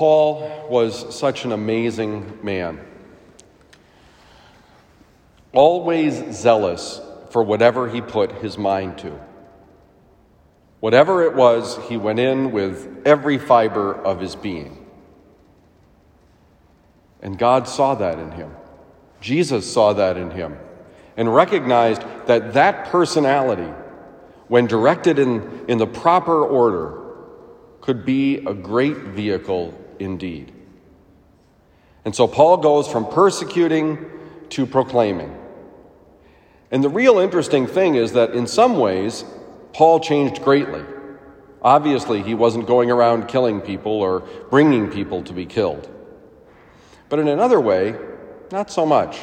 Paul was such an amazing man, always zealous for whatever he put his mind to. Whatever it was, he went in with every fiber of his being. And God saw that in him. Jesus saw that in him and recognized that that personality, when directed in, in the proper order, could be a great vehicle indeed. And so Paul goes from persecuting to proclaiming. And the real interesting thing is that in some ways, Paul changed greatly. Obviously, he wasn't going around killing people or bringing people to be killed. But in another way, not so much.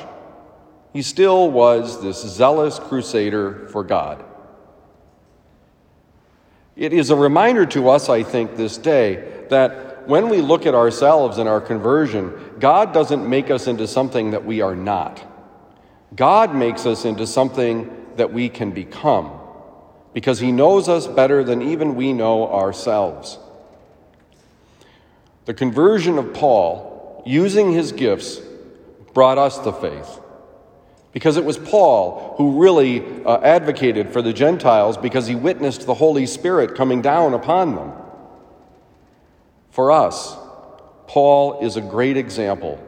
He still was this zealous crusader for God. It is a reminder to us, I think, this day that when we look at ourselves and our conversion, God doesn't make us into something that we are not. God makes us into something that we can become because He knows us better than even we know ourselves. The conversion of Paul, using his gifts, brought us the faith. Because it was Paul who really uh, advocated for the Gentiles because he witnessed the Holy Spirit coming down upon them. For us, Paul is a great example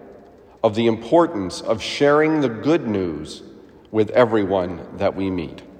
of the importance of sharing the good news with everyone that we meet.